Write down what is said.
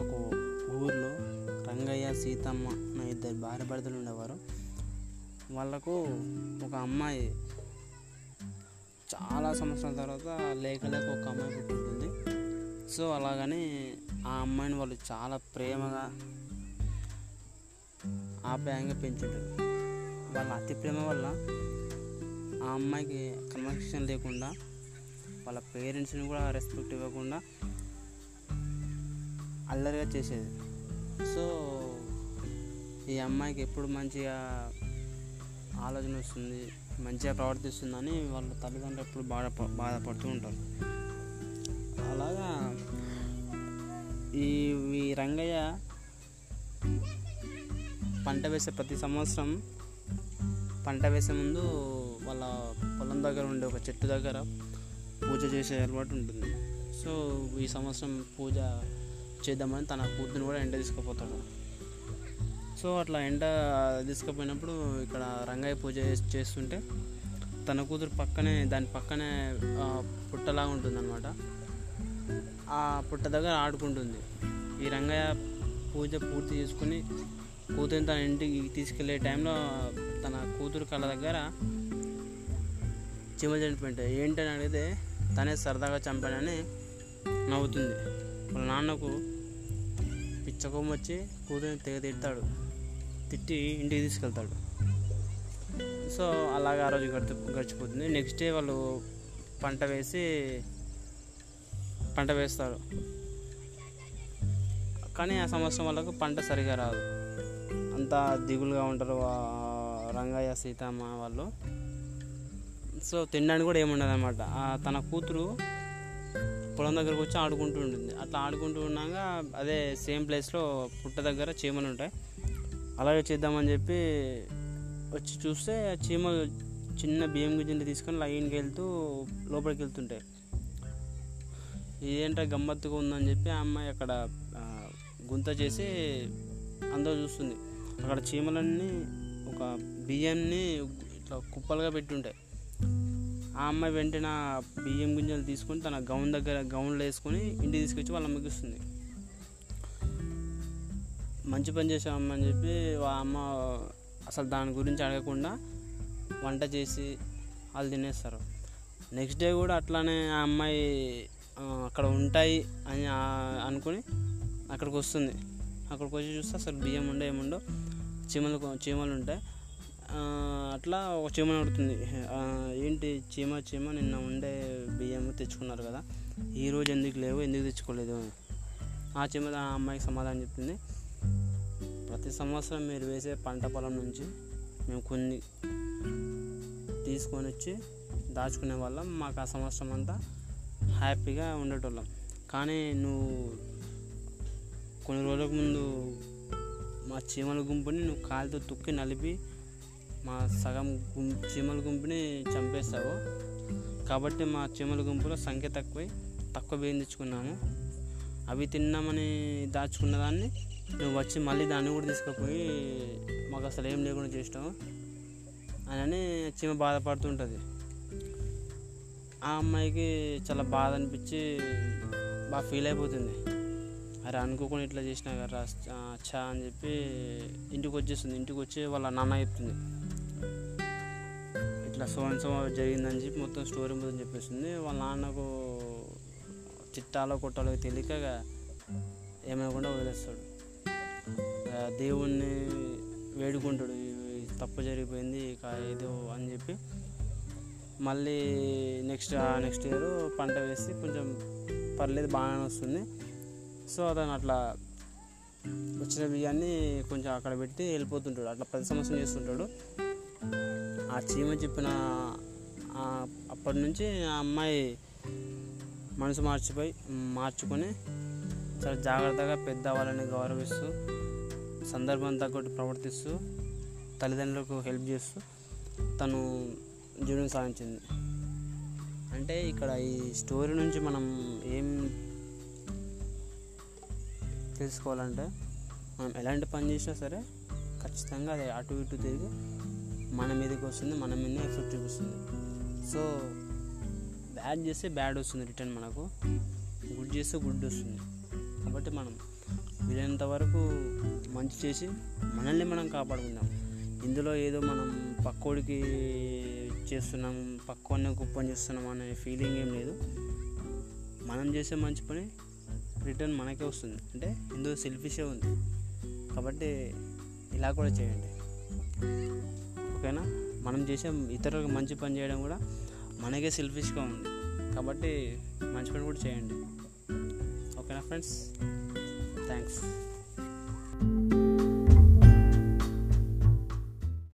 ఒక ఊర్లో రంగయ్య సీతమ్మ అనే ఇద్దరు భార్య భర్తలు ఉండేవారు. వాళ్ళకు ఒక అమ్మాయి చాలా సంవత్సరాల తర్వాత లేక లేక ఒక అమ్మాయి పుట్టింటుంది. సో అలాగని ఆ అమ్మాయిని వాళ్ళు చాలా ప్రేమగా ఆప్యాయంగా పెంచుంటారు. వాళ్ళ అతి ప్రేమ వల్ల ఆ అమ్మాయికి కన్వర్సేషన్ లేకుండా వాళ్ళ పేరెంట్స్ని కూడా రెస్పెక్ట్ ఇవ్వకుండా అల్లరిగా చేసేది. సో ఈ అమ్మాయికి ఎప్పుడు మంచిగా ఆలోచన వస్తుంది మంచిగా ప్రవర్తిస్తుందని వాళ్ళ తల్లిదండ్రులు ఎప్పుడు బాధ బాధపడుతూ ఉంటారు. అలాగా ఈ ఈ రంగయ్య పంట వేసే ప్రతి సంవత్సరం పంట వేసే ముందు వాళ్ళ పొలం దగ్గర ఉండే ఒక చెట్టు దగ్గర పూజ చేసే అలవాటు ఉంటుంది. సో ఈ సంవత్సరం పూజ చేద్దామని తన కూతురుని కూడా ఎండ తీసుకుపోతాడు. సో అట్లా ఎండ తీసుకుపోయినప్పుడు ఇక్కడ రంగయ్య పూజ చేస్తుంటే తన కూతురు పక్కనే దాని పక్కనే పుట్టలాగా ఉంటుందన్నమాట. ఆ పుట్ట దగ్గర ఆడుకుంటుంది. ఈ రంగయ్య పూజ పూర్తి చేసుకుని కూతురిని తన ఇంటికి తీసుకెళ్ళే టైంలో తన కూతురు కళ్ళ దగ్గర చీమ చనిపోయింటాయి ఏంటని అడిగితే తనే సరదాగా చంపానని నవ్వుతుంది. వాళ్ళ నాన్నకు పిచ్చకోమ వచ్చి కూతురిని తెగ తిడతాడు. తిట్టి ఇంటికి తీసుకెళ్తాడు. సో అలాగే ఆ రోజు గడిచి గడిచిపోతుంది. నెక్స్ట్ డే వాళ్ళు పంట వేసి పంట వేస్తారు. కానీ ఆ సంవత్సరం వాళ్ళకు పంట సరిగా రాదు. అంతా దిగులుగా ఉంటారు రంగయ్య సీతమ్మ వాళ్ళు. సో తినడానికి కూడా ఏముండదు అనమాట తన కూతురు పొలం దగ్గరకు వచ్చి ఆడుకుంటూ ఉంటుంది అట్లా ఆడుకుంటూ ఉన్నాక అదే సేమ్ ప్లేస్లో పుట్ట దగ్గర చీమలు ఉంటాయి. అలాగే చేద్దామని చెప్పి వచ్చి చూస్తే ఆ చీమ చిన్న బియ్యం గింజలు తీసుకొని లైన్కి వెళ్తూ లోపలికి వెళ్తుంటాయి ఇదేంటో గమ్మత్తుగా ఉందని చెప్పి ఆ అమ్మాయి అక్కడ గుంత చేసి అందరూ చూస్తుంది. అక్కడ చీమలన్నీ ఒక బియ్యాన్ని ఇట్లా కుప్పలుగా పెట్టుంటాయి. ఆ అమ్మాయి వెంటనే బియ్యం గింజలు తీసుకొని తన గౌన్ దగ్గర గౌన్లో వేసుకొని ఇంటికి తీసుకొచ్చి వాళ్ళ అమ్మకి ఇస్తుంది. మంచి పని చేసామని అమ్మ అని చెప్పి ఆ అమ్మ అసలు దాని గురించి అడగకుండా వంట చేసి వాళ్ళు తినేస్తారు. నెక్స్ట్ డే కూడా అట్లానే ఆ అమ్మాయి అక్కడ ఉంటాయి అని అనుకుని అక్కడికి వస్తుంది. అక్కడికి వచ్చి చూస్తే అసలు బియ్యం ఉండే ఏముండో చీమలు చీమలు ఉంటాయి. అట్లా ఒక చీమ అడుగుతుంది ఏంటి చీమ చీమ? నిన్న ఉండే బియ్యం తెచ్చుకున్నారు కదా. ఈరోజు ఎందుకు లేవు? ఎందుకు తెచ్చుకోలేదు? ఆ చీమ ఆ అమ్మాయికి సమాధానం చెప్తుంది ప్రతి సంవత్సరం మీరు వేసే పంట పొలం నుంచి మేము కొన్ని తీసుకొని వచ్చి దాచుకునే వాళ్ళం. మాకు ఆ సంవత్సరం అంతా హ్యాపీగా ఉండేటోళ్ళం. కానీ నువ్వు కొన్ని రోజులకు ముందు మా చీమల గుంపుని నువ్వు కాలుతో తొక్కి నలిపి మా సగం గుం చీమల గుంపుని చంపేస్తావు కాబట్టి మా చీమల గుంపులో సంఖ్య తక్కువై తక్కువ వేయించుకున్నాము. అవి తిన్నామని దాచుకున్న దాన్ని నువ్వు వచ్చి మళ్ళీ దాన్ని కూడా తీసుకుపోయి మాకు అసలు ఏం లేకుండా చేసినావు అని చీమ బాధపడుతుంటుంది. ఆ అమ్మాయికి చాలా బాధ అనిపించి బాగా ఫీల్ అయిపోతుంది. అరే అనుకోకుండా ఇట్లా చేసినా కదా చా అని చెప్పి ఇంటికి వచ్చేస్తుంది ఇంటికి వచ్చి వాళ్ళ నాన్న చెప్తుంది. ఇట్లా సో అండ్ సో జరిగిందని చెప్పి మొత్తం స్టోరీ మొత్తం చెప్పేస్తుంది వాళ్ళ నాన్నకు చిట్టాలో కొట్టాలో తెలియక ఏమనకుండా వదిలేస్తాడు. దేవుణ్ణి వేడుకుంటాడు. తప్పు జరిగిపోయింది ఇక ఏదో అని చెప్పి మళ్ళీ నెక్స్ట్ నెక్స్ట్ ఇయర్ పంట వేసి కొంచెం పర్లేదు బాగానే వస్తుంది. సో అతను అట్లా వచ్చిన బియ్యాన్ని కొంచెం అక్కడ పెట్టి వెళ్ళిపోతుంటాడు. అట్లా ప్రతి సంవత్సరం చేస్తుంటాడు. ఆ చీమ చెప్పిన అప్పటి నుంచి ఆ అమ్మాయి మనసు మార్చిపోయి మార్చుకొని చాలా జాగ్రత్తగా పెద్దవాళ్ళని గౌరవిస్తూ సందర్భం తగ్గట్టు ప్రవర్తిస్తూ తల్లిదండ్రులకు హెల్ప్ చేస్తూ తను జీవనం సాగించింది. అంటే ఇక్కడ ఈ స్టోరీ నుంచి మనం ఏం తెలుసుకోవాలంటే మనం ఎలాంటి పని చేసినా సరే ఖచ్చితంగా అది అటు ఇటు తిరిగి మన మీదకి వస్తుంది మన మీదనే ఎఫెక్ట్ చూపిస్తుంది. సో బ్యాడ్ చేస్తే బ్యాడ్ వస్తుంది రిటర్న్ మనకు. గుడ్ చేస్తే గుడ్ వస్తుంది. కాబట్టి మనం వీలైనంత వరకు మంచి చేసి మనల్ని మనం కాపాడుకుందాం. ఇందులో ఏదో మనం పక్కోడికి చేస్తున్నాం పక్కోడిని గొప్పని చేస్తున్నాం అనే ఫీలింగ్ ఏం లేదు. మనం చేసే మంచి పని రిటర్న్ మనకే వస్తుంది. అంటే ఇందులో సెల్ఫిషే ఉంది. కాబట్టి ఇలా కూడా చేయండి. ఓకేనా మనం చేసే ఇతరులకు మంచి పని చేయడం కూడా మనకే సెల్ఫిష్గా ఉంది. కాబట్టి మంచి పని కూడా చేయండి. ఓకేనా ఫ్రెండ్స్ థ్యాంక్స్